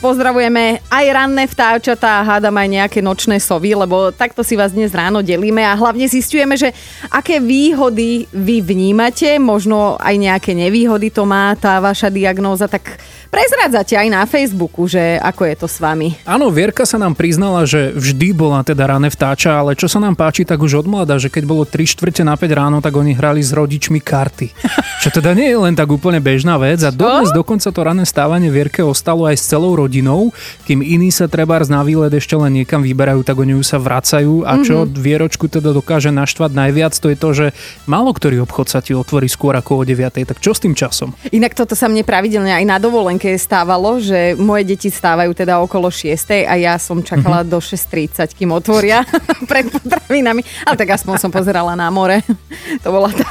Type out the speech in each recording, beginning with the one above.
Pozdravujeme aj ranné vtáčatá a hádam aj nejaké nočné sovy, lebo takto si vás dnes ráno delíme a hlavne zistujeme, že aké výhody vy vnímate, možno aj nejaké nevýhody to má tá vaša diagnóza, tak prezrádzate aj na Facebooku, že ako je to s vami. Áno, Vierka sa nám priznala, že vždy bola teda rané vtáča, ale čo sa nám páči tak už od mlada, že keď bolo 3 štvrte na 5 ráno, tak oni hrali s rodičmi karty. Čo teda nie je len tak úplne bežná vec a dodnes dokonca to rané stávanie Vierke ostalo aj s celou rodinou rodinou, kým iní sa treba na výlet ešte len niekam vyberajú, tak oni už sa vracajú a čo mm-hmm. Vieročku teda dokáže naštvať najviac, to je to, že málo ktorý obchod sa ti otvorí skôr ako o 9. Tak čo s tým časom? Inak toto sa mne pravidelne aj na dovolenke stávalo, že moje deti stávajú teda okolo 6. a ja som čakala mm-hmm. do 6.30, kým otvoria pred potravinami. Ale tak aspoň som pozerala na more. to bola tá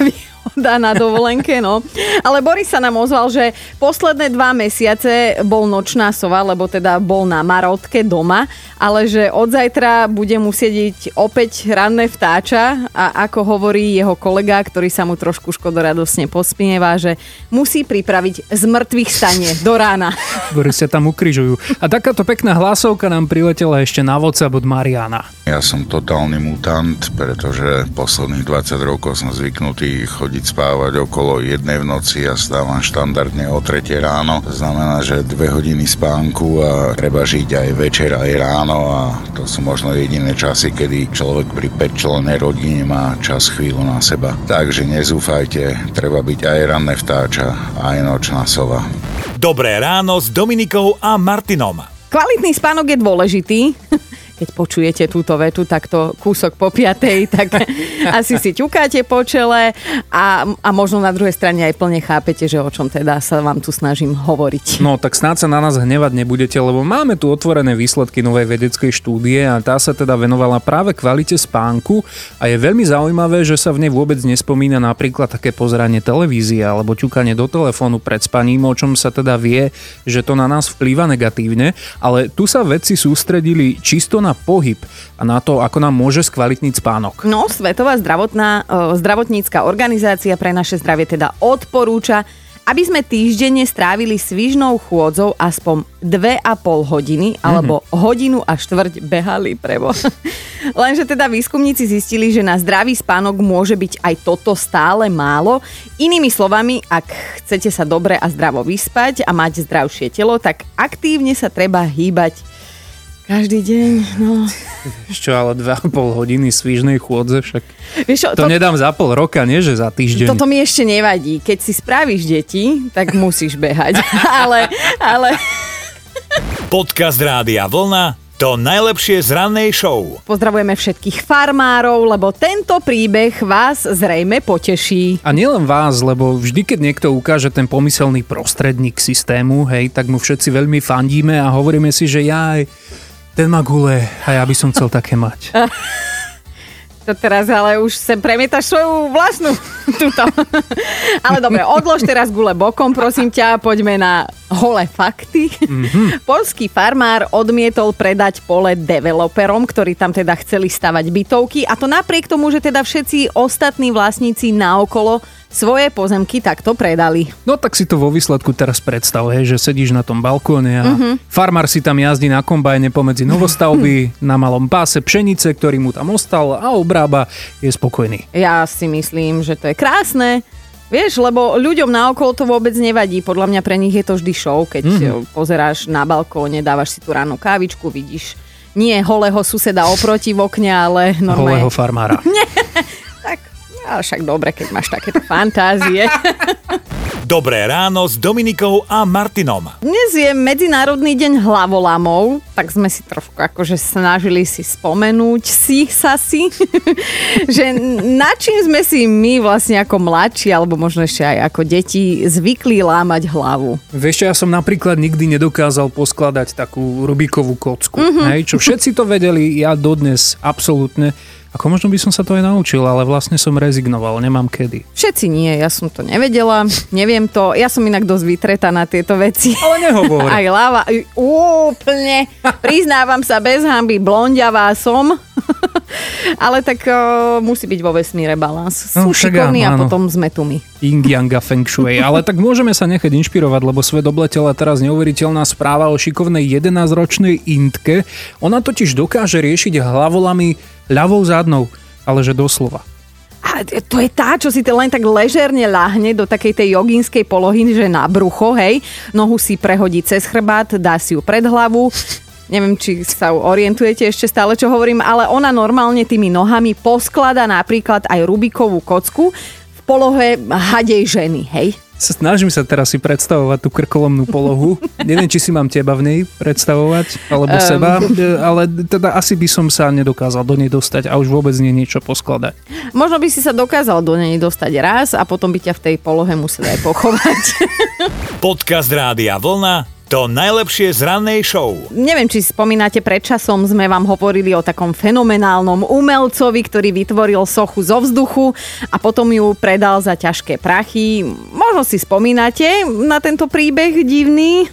dá na dovolenke, no. Ale Boris sa nám ozval, že posledné dva mesiace bol nočná sova, lebo teda bol na Marotke doma, ale že od zajtra bude musieť ísť opäť ranné vtáča a ako hovorí jeho kolega, ktorý sa mu trošku škodoradosne pospieva, že musí pripraviť z mŕtvych stanie do rána. Boris sa tam ukrižujú. A takáto pekná hlasovka nám priletela ešte na WhatsApp od Mariana. Ja som totálny mutant, pretože posledných 20 rokov som zvyknutý chodiť spávať okolo jednej v noci a stávam štandardne o 3 ráno. To znamená, že dve hodiny spánku a treba žiť aj večer, aj ráno a to sú možno jediné časy, kedy človek pri 5 členej rodine má čas chvíľu na seba. Takže nezúfajte, treba byť aj ranné vtáča, aj nočná sova. Dobré ráno s Dominikou a Martinom. Kvalitný spánok je dôležitý keď počujete túto vetu takto kúsok po piatej, tak asi si ťukáte po čele. A, a možno na druhej strane aj plne chápete, že o čom teda sa vám tu snažím hovoriť. No tak snáď sa na nás hnevať nebudete, lebo máme tu otvorené výsledky novej vedeckej štúdie a tá sa teda venovala práve kvalite spánku. A je veľmi zaujímavé, že sa v nej vôbec nespomína napríklad také pozeranie televízie alebo ťukanie do telefónu pred spaním, o čom sa teda vie, že to na nás vplýva negatívne, ale tu sa vedci sústredili čisto na na pohyb a na to, ako nám môže skvalitniť spánok. No, Svetová zdravotná, zdravotnícka organizácia pre naše zdravie teda odporúča, aby sme týždenne strávili svižnou chôdzou aspoň 2,5 hodiny alebo mm-hmm. hodinu a štvrť behali prebo. Lenže teda výskumníci zistili, že na zdravý spánok môže byť aj toto stále málo. Inými slovami, ak chcete sa dobre a zdravo vyspať a mať zdravšie telo, tak aktívne sa treba hýbať každý deň, no. Ešte ale 2,5 hodiny svížnej chôdze však. Vieš čo, to, to nedám za pol roka, nie že za týždeň. Toto mi ešte nevadí. Keď si spravíš deti, tak musíš behať. ale, ale... Podcast Rádia Vlna to najlepšie z rannej show. Pozdravujeme všetkých farmárov, lebo tento príbeh vás zrejme poteší. A nielen vás, lebo vždy, keď niekto ukáže ten pomyselný prostredník systému, hej, tak mu všetci veľmi fandíme a hovoríme si, že ja aj ten má gule a ja by som chcel také mať. To teraz ale už sem premietaš svoju vlastnú túto. ale dobre, odlož teraz gule bokom, prosím ťa, poďme na holé fakty. Mm-hmm. Polský farmár odmietol predať pole developerom, ktorí tam teda chceli stavať bytovky a to napriek tomu, že teda všetci ostatní vlastníci naokolo svoje pozemky takto predali. No tak si to vo výsledku teraz predstav, hej, že sedíš na tom balkóne a uh-huh. farmár si tam jazdí na kombajne pomedzi novostavby na malom páse pšenice, ktorý mu tam ostal a obrába je spokojný. Ja si myslím, že to je krásne. Vieš, lebo ľuďom naokolo to vôbec nevadí. Podľa mňa pre nich je to vždy show, keď mm-hmm. pozeráš na balkóne, dávaš si tú ránu kávičku, vidíš nie holého suseda oproti v okne, ale normálne... Holého farmára. Nie, ale však dobre, keď máš takéto fantázie. Dobré ráno s Dominikou a Martinom. Dnes je Medzinárodný deň hlavolamov, tak sme si trošku akože snažili si spomenúť si sa si, že na čím sme si my vlastne ako mladší, alebo možno ešte aj ako deti zvykli lámať hlavu. Vieš, ja som napríklad nikdy nedokázal poskladať takú Rubikovú kocku, mm-hmm. hej, čo všetci to vedeli, ja dodnes absolútne ako možno by som sa to aj naučil, ale vlastne som rezignoval, nemám kedy. Všetci nie, ja som to nevedela, neviem to. Ja som inak dosť vytretá na tieto veci. Ale nehovor. Aj láva, úplne. Priznávam sa bez hamby, blondiavá som. Ale tak uh, musí byť vo vesmíre balans. Sú No, šikovní a potom sme tu my. Ying Yanga Feng Shui. Ale tak môžeme sa nechať inšpirovať, lebo svet obletela teraz neuveriteľná správa o šikovnej 11-ročnej Intke. Ona totiž dokáže riešiť hlavolami ľavou zadnou, ale že doslova. A to je tá, čo si to len tak ležerne ľahne do takej tej joginskej polohy, že na brucho, hej. Nohu si prehodí cez chrbát, dá si ju pred hlavu. Neviem, či sa orientujete ešte stále, čo hovorím, ale ona normálne tými nohami posklada napríklad aj Rubikovú kocku v polohe hadej ženy, hej. Sa snažím sa teraz si predstavovať tú krkolomnú polohu. Neviem, či si mám teba v nej predstavovať, alebo um. seba, e, ale teda asi by som sa nedokázal do nej dostať a už vôbec nie niečo poskladať. Možno by si sa dokázal do nej dostať raz a potom by ťa v tej polohe museli aj pochovať. Podcast Rádia Vlna to najlepšie z rannej show. Neviem, či si spomínate, pred časom sme vám hovorili o takom fenomenálnom umelcovi, ktorý vytvoril sochu zo vzduchu a potom ju predal za ťažké prachy. Možno si spomínate na tento príbeh divný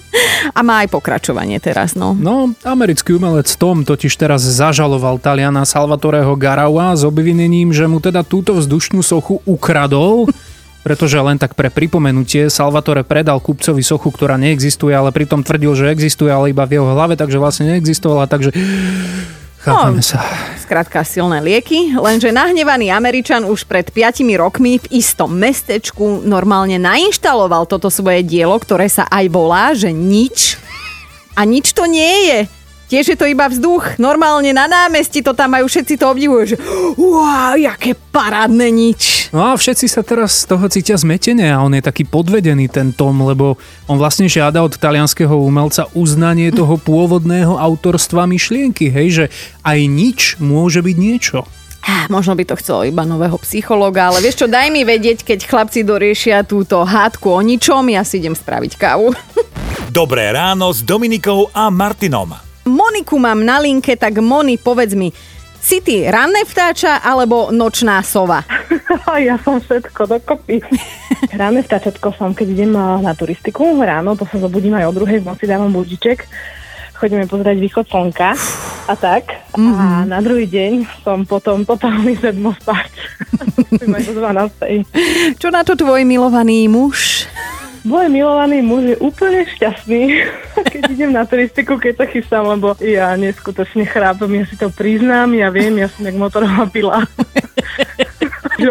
a má aj pokračovanie teraz, no. No, americký umelec Tom totiž teraz zažaloval Taliana Salvatoreho Garaua s obvinením, že mu teda túto vzdušnú sochu ukradol, pretože len tak pre pripomenutie Salvatore predal kupcovi sochu, ktorá neexistuje, ale pritom tvrdil, že existuje, ale iba v jeho hlave, takže vlastne neexistovala, takže chápeme No. sa. Skrátka silné lieky, lenže nahnevaný Američan už pred 5 rokmi v istom mestečku normálne nainštaloval toto svoje dielo, ktoré sa aj volá, že nič. A nič to nie je. Tiež je to iba vzduch. Normálne na námestí to tam majú, všetci to obdivujú, že wow, jaké parádne nič. No a všetci sa teraz z toho cítia zmetené a on je taký podvedený ten Tom, lebo on vlastne žiada od talianského umelca uznanie toho pôvodného autorstva myšlienky, hej, že aj nič môže byť niečo. Možno by to chcelo iba nového psychologa, ale vieš čo, daj mi vedieť, keď chlapci doriešia túto hádku o ničom, ja si idem spraviť kávu. Dobré ráno s Dominikou a Martinom. Moniku mám na linke, tak Moni, povedz mi, si ty ranné vtáča alebo nočná sova? Ja som všetko dokopy. Ráne vtáčatko som, keď idem a, na turistiku ráno, to sa zobudím aj o druhej v noci, dávam budíček. Chodíme pozrieť východ slnka a tak. Mm-hmm. A na druhý deň som potom totálny sedmo spať. Musím aj do 12. Čo na to tvoj milovaný muž? Môj milovaný muž je úplne šťastný, keď idem na turistiku, keď sa chystám, lebo ja neskutočne chrápem, ja si to priznám, ja viem, ja som jak motorová pila.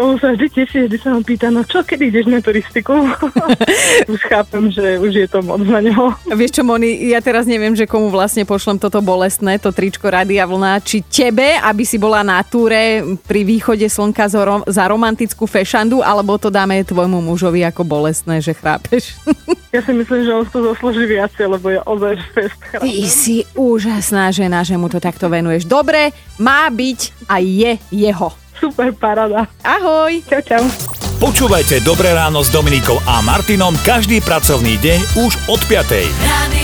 on sa vždy teší, vždy sa ma pýta, no čo, kedy ideš na turistiku? už chápem, že už je to moc na neho. Vieš čo, Moni, ja teraz neviem, že komu vlastne pošlem toto bolestné, to tričko Rádia Vlna, či tebe, aby si bola na túre pri východe slnka za, rom- za romantickú fešandu, alebo to dáme tvojmu mužovi ako bolestné, že chrápeš. Ja si myslím, že on to zaslúži viacej, lebo ja ozaj fest Ty chrápem. si úžasná žena, že mu to takto venuješ. Dobre, má byť a je jeho. Super parada. Ahoj! Čau, čau. Počúvajte Dobré ráno s Dominikou a Martinom každý pracovný deň už od 5. Radio